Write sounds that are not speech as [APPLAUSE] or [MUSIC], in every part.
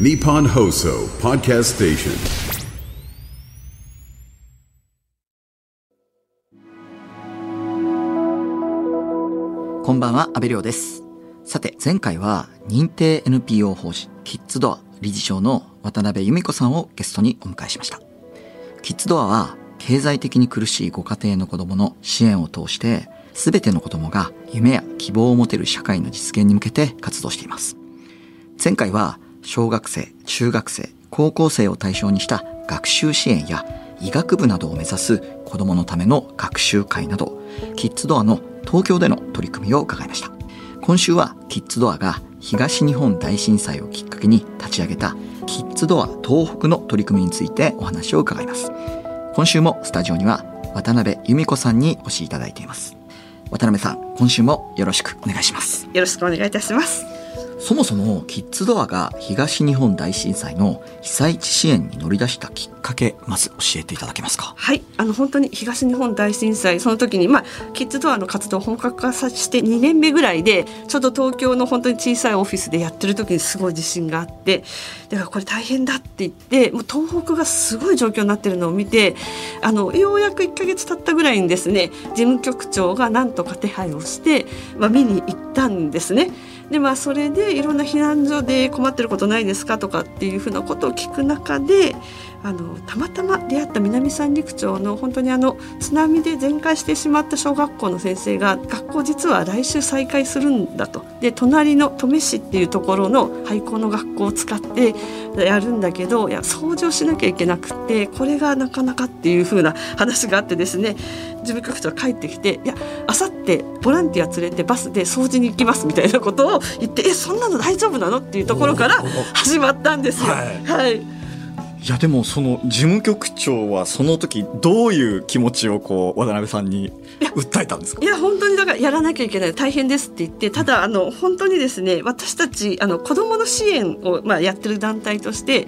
Nippon Hoso Podcast Station. こんばんは、安倍亮です。さて、前回は認定 NPO 法人キッズドア理事長の渡辺由美子さんをゲストにお迎えしました。キッズドアは経済的に苦しいご家庭の子供の支援を通して、すべての子供が夢や希望を持てる社会の実現に向けて活動しています。前回は小学生、中学生、高校生を対象にした学習支援や医学部などを目指す子供のための学習会など、キッズドアの東京での取り組みを伺いました。今週はキッズドアが東日本大震災をきっかけに立ち上げたキッズドア東北の取り組みについてお話を伺います。今週もスタジオには渡辺由美子さんにお越しいただいています。渡辺さん、今週もよろしくお願いします。よろしくお願いいたします。そもそもキッズドアが東日本大震災の被災地支援に乗り出したきっかけ、まず教えていただけますか？はい、あの本当に東日本大震災その時にまあキッズドアの活動を本格化させて2年目ぐらいでちょうど東京の本当に小さいオフィスでやってる時にすごい地震があってだからこれ大変だって言ってもう東北がすごい状況になってるのを見てあのようやく1ヶ月経ったぐらいにですね事務局長がなんとか手配をして、まあ、見に行ったんですね。でまあそれでいろんな避難所で困ってることないですかとかっていうふうなことを聞く中であのたまたま出会った南三陸町の本当にあの津波で全壊してしまった小学校の先生が学校実は来週再開するんだとで隣の登米市っていうところの廃校の学校を使ってやるんだけどいや掃除をしなきゃいけなくってこれがなかなかっていう風な話があってですね事務局長が帰ってきて「いやあさってボランティア連れてバスで掃除に行きます」みたいなことを言って「えそんなの大丈夫なの?」っていうところから始まったんですよ。はいはいいやでもその事務局長はその時どういう気持ちをこう渡辺さんに訴えたんですか？いや本当にだからやらなきゃいけない。大変ですって言ってただあの本当にですね私たちあの子どもの支援を、まあ、やってる団体として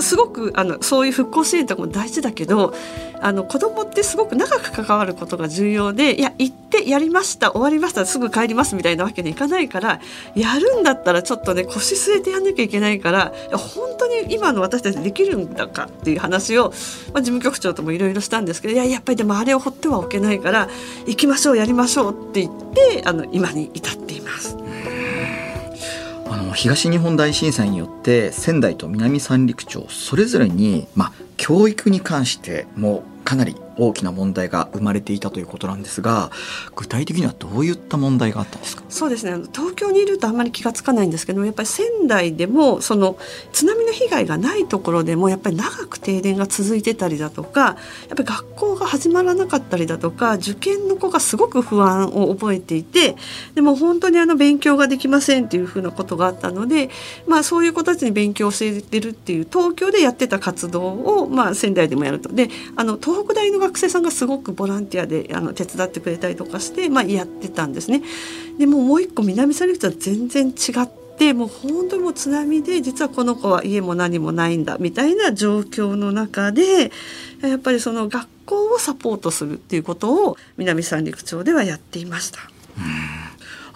すごくあのそういう復興支援とかも大事だけどあの子どもってすごく長く関わることが重要でいや行ってやりました終わりましたすぐ帰りますみたいなわけにいかないからやるんだったらちょっとね腰据えてやんなきゃいけないから本当に今の私たちできるんだかっていう話を、まあ、事務局長ともいろいろしたんですけどいややっぱりでもあれを放ってはおけないから行きましょうやりましょうって言ってあの今に至っています。東日本大震災によって仙台と南三陸町それぞれに、まあ、教育に関してもかなり大きな問題が生まれていたということなんですが具体的にはどういった問題があったんですか？そうですね。あの東京にいるとあんまり気がつかないんですけどやっぱり仙台でもその津波の被害がないところでもやっぱり長く停電が続いてたりだとかやっぱり学校が始まらなかったりだとか受験の子がすごく不安を覚えていてでも本当にあの勉強ができませんっていうふうなことがあったので、まあ、そういう子たちに勉強を教えてるっていう東京でやってた活動を、まあ、仙台でもやると。であの東北大の学生さんがすごくボランティアであの手伝ってくれたりとかして、まあ、やってたんですね。でももう一個南三陸とは全然違ってもう本当にもう津波で実はこの子は家も何もないんだみたいな状況の中でやっぱりその学校をサポートするっていうことを南三陸町ではやっていました。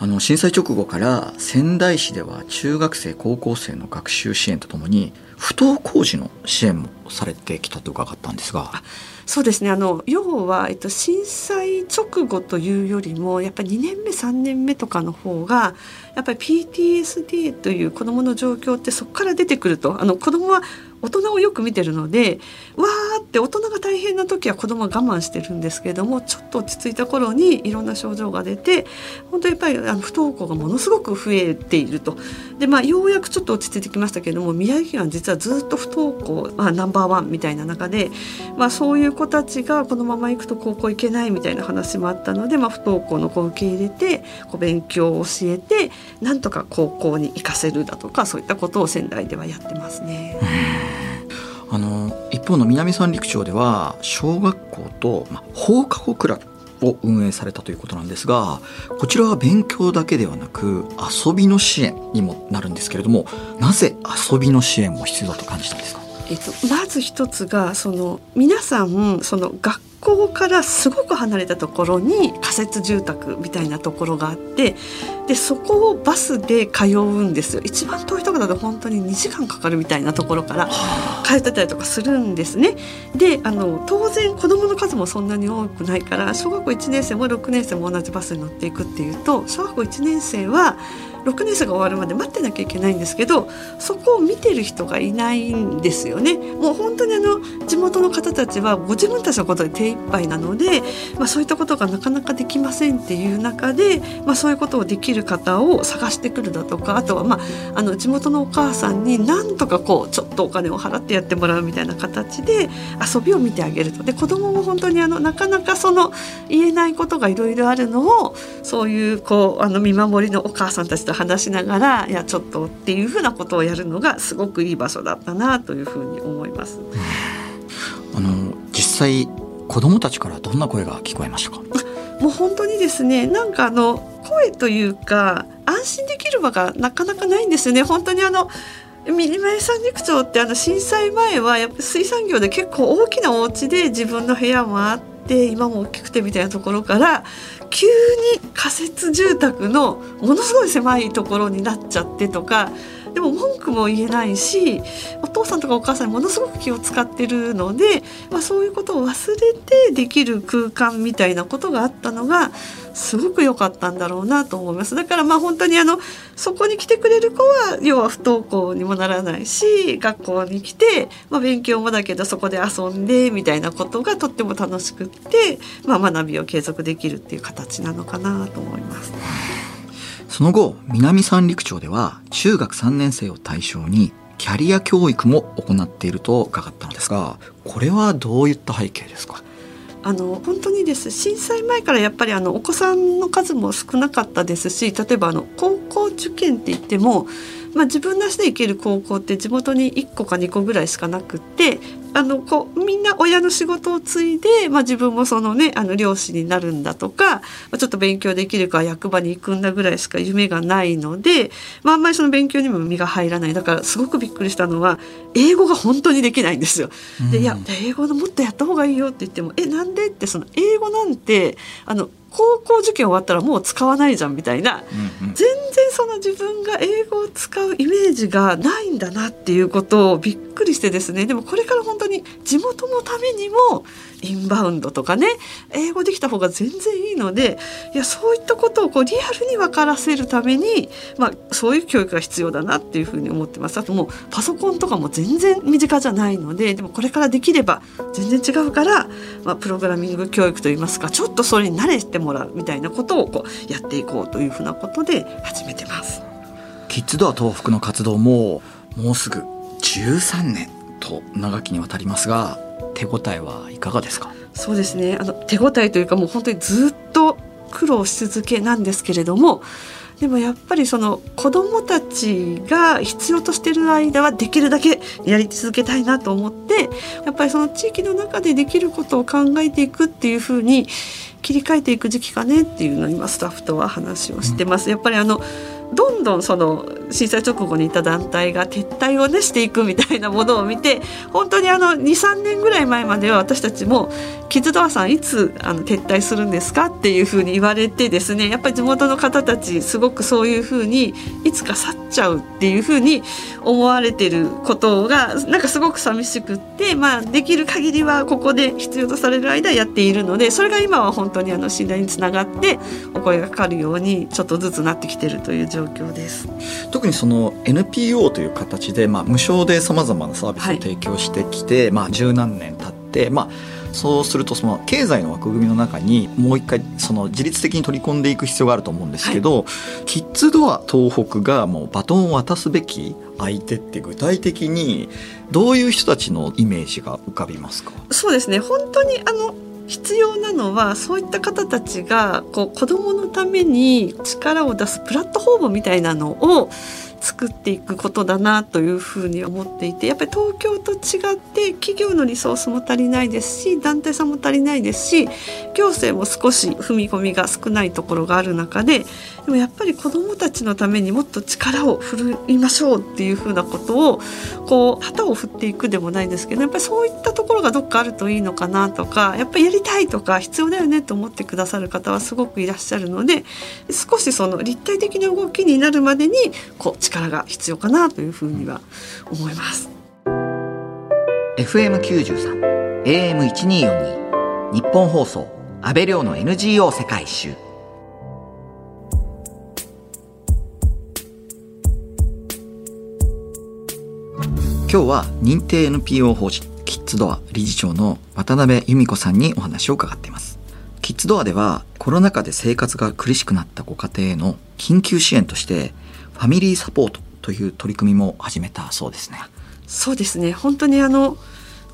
あの震災直後から仙台市では中学生高校生の学習支援とともに不登校児の支援もされてきたと伺ったんですがそうですね。あの要は、えっと、震災直後というよりもやっぱり2年目3年目とかの方がやっぱり PTSD という子どもの状況ってそこから出てくると。あの子どもは大人をよく見てるのでわーって大人が大変な時は子どもは我慢してるんですけれどもちょっと落ち着いた頃にいろんな症状が出て本当やっぱりあの不登校がものすごく増えているとで、まあ、ようやくちょっと落ち着いてきましたけれども宮城県は実はずっと不登校、まあ、ナンバーワンみたいな中で、まあ、そういう子たちがこのまま行くと高校行けないみたいな話もあったので、まあ、不登校の子を受け入れてこう勉強を教えてなんとか高校に行かせるだとかそういったことを仙台ではやってますね。あの一方の南三陸町では小学校と、ま、放課後クラブを運営されたということなんですがこちらは勉強だけではなく遊びの支援にもなるんですけれどもなぜ遊びの支援も必要だと感じたんですか？えっと、まず一つがその皆さんその学校からすごく離れたところに仮設住宅みたいなところがあってでそこをバスで通うんですよ一番遠いところだと本当に2時間かかるみたいなところから通ってたりとかするんですね。であの当然子どもの数もそんなに多くないから小学校1年生も6年生も同じバスに乗っていくっていうと小学校1年生は6年生が終わるまで待ってなきゃいけないんですけどそこを見てる人がいないんですよね。もう本当にあの地元の方たちはご自分たちのことで手一杯なので、まあ、そういったことがなかなかできませんっていう中で、まあ、そういうことをできる方を探してくるだとかあとは、まあ、あの地元のお母さんになんとかこうちょっとお金を払ってやってもらうみたいな形で遊びを見てあげると。で子供も本当にあのなかなかその言えないことがいろいろあるのをそういうこうあの見守りのお母さんたちと話しながらいやちょっとっていうふうなことをやるのがすごくいい場所だったなというふうに思います。あの実際子どもたちからどんな声が聞こえましたか？[LAUGHS] もう本当にですねなんかあの声というか安心できる場がなかなかないんですよね。本当にあのミニマイ三陸町ってあの震災前はやっぱ水産業で結構大きなお家で自分の部屋もあって今も大きくてみたいなところから急に仮設住宅のものすごい狭いところになっちゃってとかでも文句も言えないしお父さんとかお母さんにものすごく気を使ってるので、まあ、そういうことを忘れてできる空間みたいなことがあったのがすごく良かったんだろうなと思いますだからまあ本当にあのそこに来てくれる子は要は不登校にもならないし学校に来て、まあ、勉強もだけどそこで遊んでみたいなことがとっても楽しくって、まあ、学びを継続できるっていう形なのかなと思います。その後南三陸町では中学3年生を対象にキャリア教育も行っていると伺ったのですがこれはどういった背景ですか？あの本当にです震災前からやっぱりあのお子さんの数も少なかったですし例えばあの高校受験って言ってもまあ、自分の足で行ける高校って地元に1個か2個ぐらいしかなくってあのこうみんな親の仕事を継いで、まあ、自分もそのねあの漁師になるんだとか、まあ、ちょっと勉強できるか役場に行くんだぐらいしか夢がないので、まあ、あんまりその勉強にも身が入らないだからすごくびっくりしたのは英語が本当にできないんですよ。でいや英語のもっとやった方がいいよって言っても「えなんで?」ってその英語なんてあの高校受験終わったらもう使わないじゃんみたいな、うんうん、全然その自分が英語を使うイメージがないんだなっていうことをびっくりしてですねでもこれから本当に地元のためにもインバウンドとかね英語できた方が全然いいのでいやそういったことをこうリアルに分からせるために、まあ、そういう教育が必要だなっていうふうに思ってますあともうパソコンとかも全然身近じゃないのででもこれからできれば全然違うから、まあ、プログラミング教育といいますかちょっとそれに慣れてもらうみたいなことをこうやっていこうというふうなことで始めてます。キッズドア東北の活動ももうすぐ13年と長きにわたりますが手応えはいかがですか？そうですね。あの手応えというかもう本当にずっと苦労し続けなんですけれどもでもやっぱりその子どもたちが必要としている間はできるだけやり続けたいなと思ってやっぱりその地域の中でできることを考えていくっていうふうに切り替えていく時期かねっていうのを今スタッフとは話をしてます。やっぱりあのどんどんその震災直後にいた団体が撤退をねしていくみたいなものを見て本当にあの23年ぐらい前までは私たちも「キッズドアさんいつあの撤退するんですか?」っていうふうに言われてですねやっぱり地元の方たちすごくそういうふうにいつか去っちゃうっていうふうに思われてることがなんかすごく寂しくって、まあ、できる限りはここで必要とされる間やっているのでそれが今は本当にあの信頼につながってお声がかかるようにちょっとずつなってきてるという状況です。特にその NPO という形で、まあ、無償でさまざまなサービスを提供してきて、はい、まあ、十何年経って、まあ、そうするとその経済の枠組みの中にもう一回その自律的に取り込んでいく必要があると思うんですけど、はい、キッズドア東北がもうバトンを渡すべき相手って具体的にどういう人たちのイメージが浮かびますか？そうですね。本当にあの必要なのはそういった方たちがこう子どものために力を出すプラットフォームみたいなのを作っていくことだなというふうに思っていてやっぱり東京と違って企業のリソースも足りないですし団体さんも足りないですし行政も少し踏み込みが少ないところがある中ででもやっぱり子どもたちのためにもっと力を振るいましょうっていうふうなことをこう旗を振っていくでもないですけどやっぱりそういったところがどっかあるといいのかなとかやっぱりやりたいとか必要だよねと思ってくださる方はすごくいらっしゃるので少しその立体的な動きになるまでにこう力が必要かなというふうには思います。FM93 AM1242 日本放送安倍亮の NGO 世界一周今日は認定 NPO 法人キッズドア理事長の渡辺由美子さんにお話を伺っています。キッズドアではコロナ禍で生活が苦しくなったご家庭への緊急支援としてファミリーサポートという取り組みも始めたそうですね。そうですね。本当にあの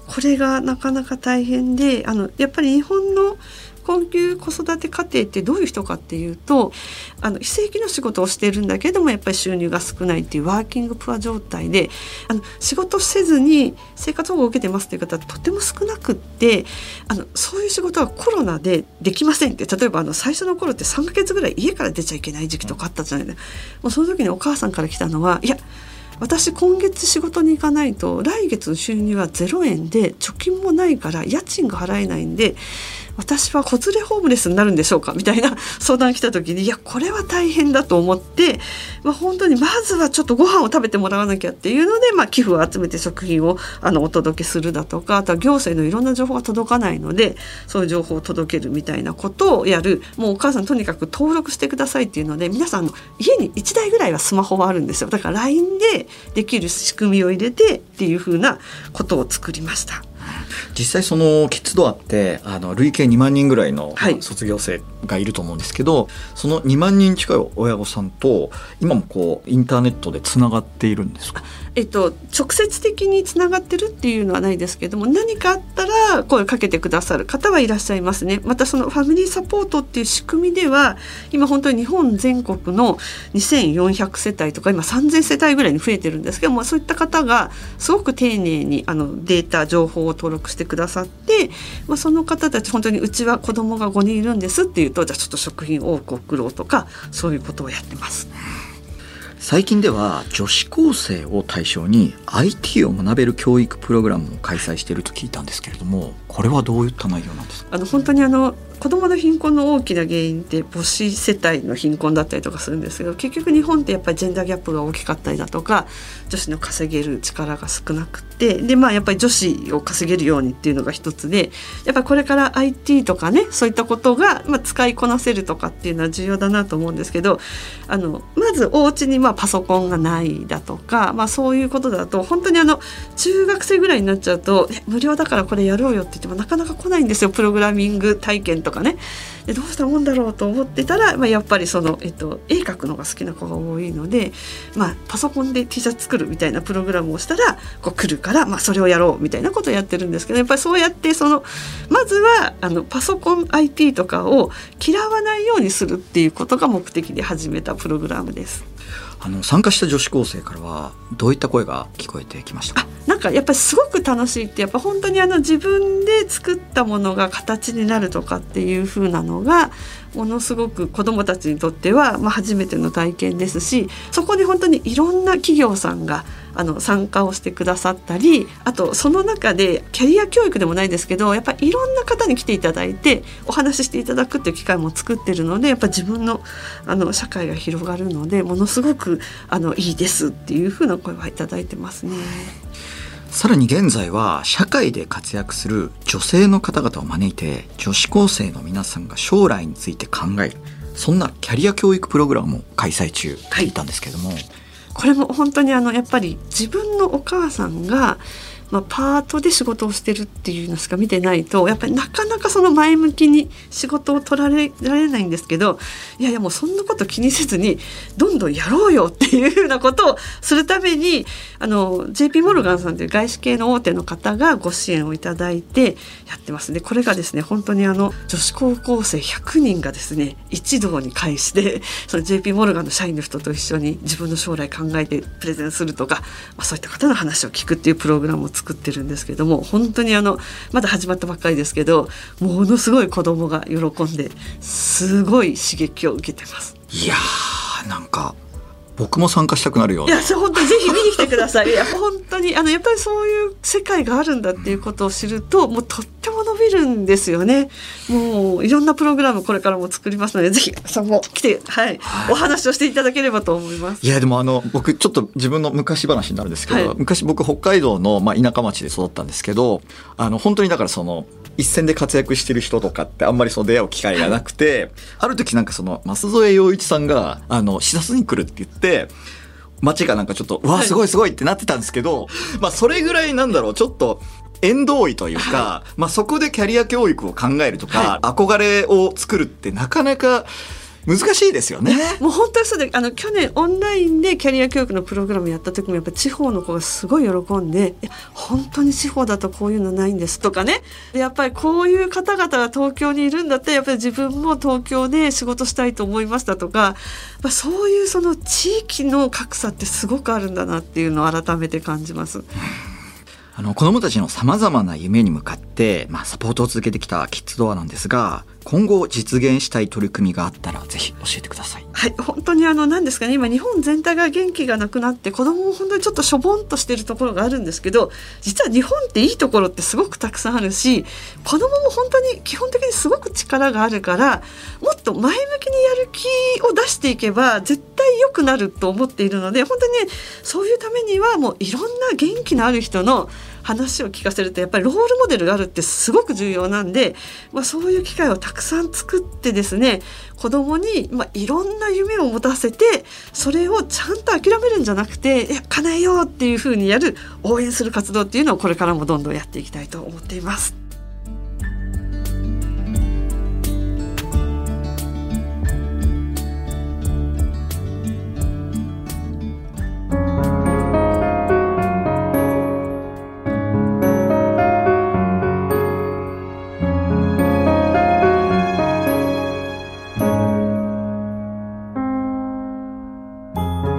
これがなかなか大変であのやっぱり日本の困窮子育て家庭ってどういう人かっていうとあの非正規の仕事をしているんだけどもやっぱり収入が少ないっていうワーキングプア状態であの仕事せずに生活保護を受けてますっていう方とても少なくってあのそういう仕事はコロナでできませんって例えばあの最初の頃って3ヶ月ぐらい家から出ちゃいけない時期とかあったじゃないですか。もうその時にお母さんから来たのはいや私今月仕事に行かないと来月の収入は0円で貯金もないから家賃が払えないんで私は子連れホームレスになるんでしょうか？みたいな [LAUGHS] 相談来た時にいやこれは大変だと思って、まあ、本当にまずはちょっとご飯を食べてもらわなきゃっていうので、まあ、寄付を集めて食品をあのお届けするだとかあとは行政のいろんな情報が届かないのでそういう情報を届けるみたいなことをやる。もうお母さんとにかく登録してくださいっていうので皆さんの家に1台ぐらいはスマホはあるんですよ。だから LINE でできる仕組みを入れてっていうふうなことを作りました。実際そのキッズドアってあの累計2万人ぐらいの卒業生がいると思うんですけど、はい、その2万人近い親御さんと今もこうインターネットでつながっているんですか？えっと、直接的につながってるっていうのはないですけども何かあったら声かけてくださる方はいらっしゃいますねまたそのファミリーサポートっていう仕組みでは今本当に日本全国の2400世帯とか今3000世帯ぐらいに増えてるんですけどもそういった方がすごく丁寧にあのデータ情報を登録してくださって、まあ、その方たち本当にうちは子供が5人いるんですっていうとじゃあちょっと食品多く送ろうとかそういうことをやってます。最近では女子高生を対象に IT を学べる教育プログラムを開催していると聞いたんですけれどもこれはどういった内容なんですか？あの本当にあの子どもの貧困の大きな原因って母子世帯の貧困だったりとかするんですけど結局日本ってやっぱりジェンダーギャップが大きかったりだとか女子の稼げる力が少なくてでまあやっぱり女子を稼げるようにっていうのが一つでやっぱりこれから IT とかねそういったことが、まあ、使いこなせるとかっていうのは重要だなと思うんですけどあのまずお家にまあパソコンがないだとか、まあ、そういうことだと本当にあの中学生ぐらいになっちゃうと無料だからこれやろうよって言ってもなかなか来ないんですよ。プログラミング体験とかねでどうしたもんだろうと思ってたら、まあ、やっぱりその、えっと、絵描くのが好きな子が多いので、まあ、パソコンで T シャツ作るみたいなプログラムをしたらこう来るから、まあ、それをやろうみたいなことをやってるんですけどやっぱりそうやってそのまずはあのパソコン IT とかを嫌わないようにするっていうことが目的で始めたプログラムです。あの参加した女子高生からはどういった声が聞こえてきましたなんかやっぱりすごく楽しいってやっぱ本当にあの自分で作ったものが形になるとかっていう風なのがものすごく子どもたちにとっては、まあ、初めての体験ですしそこに本当にいろんな企業さんがあの参加をしてくださったりあとその中でキャリア教育でもないですけどやっぱりいろんな方に来ていただいてお話ししていただくっていう機会も作ってるのでやっぱ自分のあの社会が広がるのでものすごくあのいいですっていうふうな声はいただいてますね。さらに現在は社会で活躍する女性の方々を招いて女子高生の皆さんが将来について考えるそんなキャリア教育プログラムも開催中聞いたんですけども、はい、これも本当にあのやっぱり自分のお母さんがまあ、パートで仕事をしてるっていうのしか見てないとやっぱりなかなかその前向きに仕事を取られられないんですけどいやいやもうそんなこと気にせずにどんどんやろうよっていうふうなことをするためにあの JP モルガンさんという外資系の大手の方がご支援をいただいてやってます。ねこれがですね本当にあの女子高校生100人がですね一堂に会してその JP モルガンの社員の人と一緒に自分の将来考えてプレゼンするとか、まあ、そういった方の話を聞くっていうプログラムを作ってるんですけども本当にあのまだ始まったばっかりですけどものすごい子供が喜んですごい刺激を受けてます。いやーなんか僕も参加したくなるよいや、そう本当にぜひ見に来てください。いや、本当に、あの、やっぱりそういう世界があるんだっていうことを知ると、もうとっても伸びるんですよね。もう、いろんなプログラムこれからも作りますので、ぜひ、さんも来て、はい、お話をしていただければと思います。いやでもあの僕ちょっと自分の昔話になるんですけど、はい昔僕北海道のまあ田舎町で育ったんですけどあの本当にだからその一線で活躍してる人とかってあんまりその出会う機会がなくて、ある時なんかその舛添洋一さんがあの視察に来るって言って街がなんかちょっと、うわ、すごいすごいってなってたんですけど、まあそれぐらいなんだろう、ちょっと、縁遠いというか、まあそこでキャリア教育を考えるとか、憧れを作るってなかなか難しいですよね。もう本当にそうであの去年オンラインでキャリア教育のプログラムやった時もやっぱ地方の子がすごい喜んで「いや本当に地方だとこういうのないんです」とかねでやっぱりこういう方々が東京にいるんだったらやっぱり自分も東京で仕事したいと思いましたとか、まあ、そういうその地域の格差ってすごくあるんだなっていうのを改めて感じます。あの子供たちのさまざまな夢に向かって、まあ、サポートを続けてきたキッズドアなんですが今後実現したい取り組みがあったらぜひ教えてください。はい、本当にあの何ですかね今日本全体が元気がなくなって子供も本当にちょっとしょぼんとしてるところがあるんですけど実は日本っていいところってすごくたくさんあるし子供も本当に基本的にすごく力があるからもっと前向きにやる気を出していけば絶対良くなると思っているので本当にねそういうためにはもういろんな元気のある人の話を聞かせるとやっぱりロールモデルがあるってすごく重要なんで、まあ、そういう機会をたくさん作ってですね子どもにまあいろんな夢を持たせてそれをちゃんと諦めるんじゃなくていや叶えようっていうふうにやる応援する活動っていうのをこれからもどんどんやっていきたいと思っています。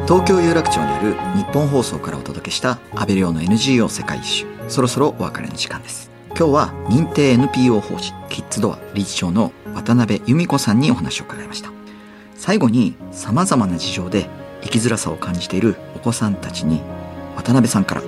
東京有楽町にある日本放送からお届けした安倍亮の NGO 世界一周。そろそろお別れの時間です。今日は認定 NPO 法人キッズドア理事長の渡辺由美子さんにお話を伺いました。最後に様々な事情で生きづらさを感じているお子さんたちに渡辺さんから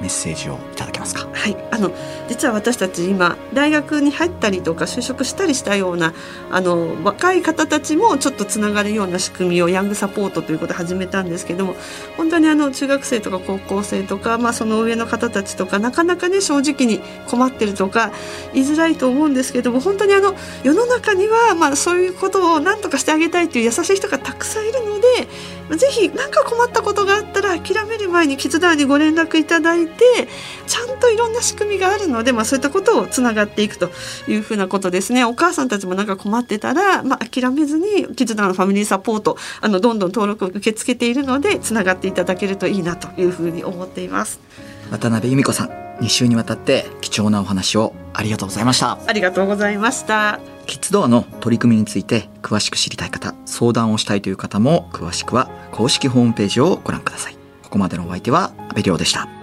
メッセージをいただけますか？はい、あの実は私たち今大学に入ったりとか就職したりしたようなあの若い方たちもちょっとつながるような仕組みをヤングサポートということで始めたんですけども本当にあの中学生とか高校生とか、まあ、その上の方たちとかなかなかね正直に困ってるとか言いづらいと思うんですけども本当にあの世の中には、まあ、そういうことを何とかしてあげたいという優しい人がたくさんいるので、まあぜひ何か困ったことがあったら諦める前にキズダーにご連絡いただいてちゃんといろんな仕組みがあるので、まあ、そういったことをつながっていくというふうなことですね。お母さんたちもなんか困ってたら、まあ、諦めずにキズダーのファミリーサポートあのどんどん登録を受け付けているのでつながっていただけるといいなというふうに思っています。渡辺由美子さん2週にわたって貴重なお話をありがとうございました。ありがとうございましたキッズドアの取り組みについて詳しく知りたい方相談をしたいという方も詳しくは公式ホームページをご覧ください。ここまでのお相手は阿部亮でした。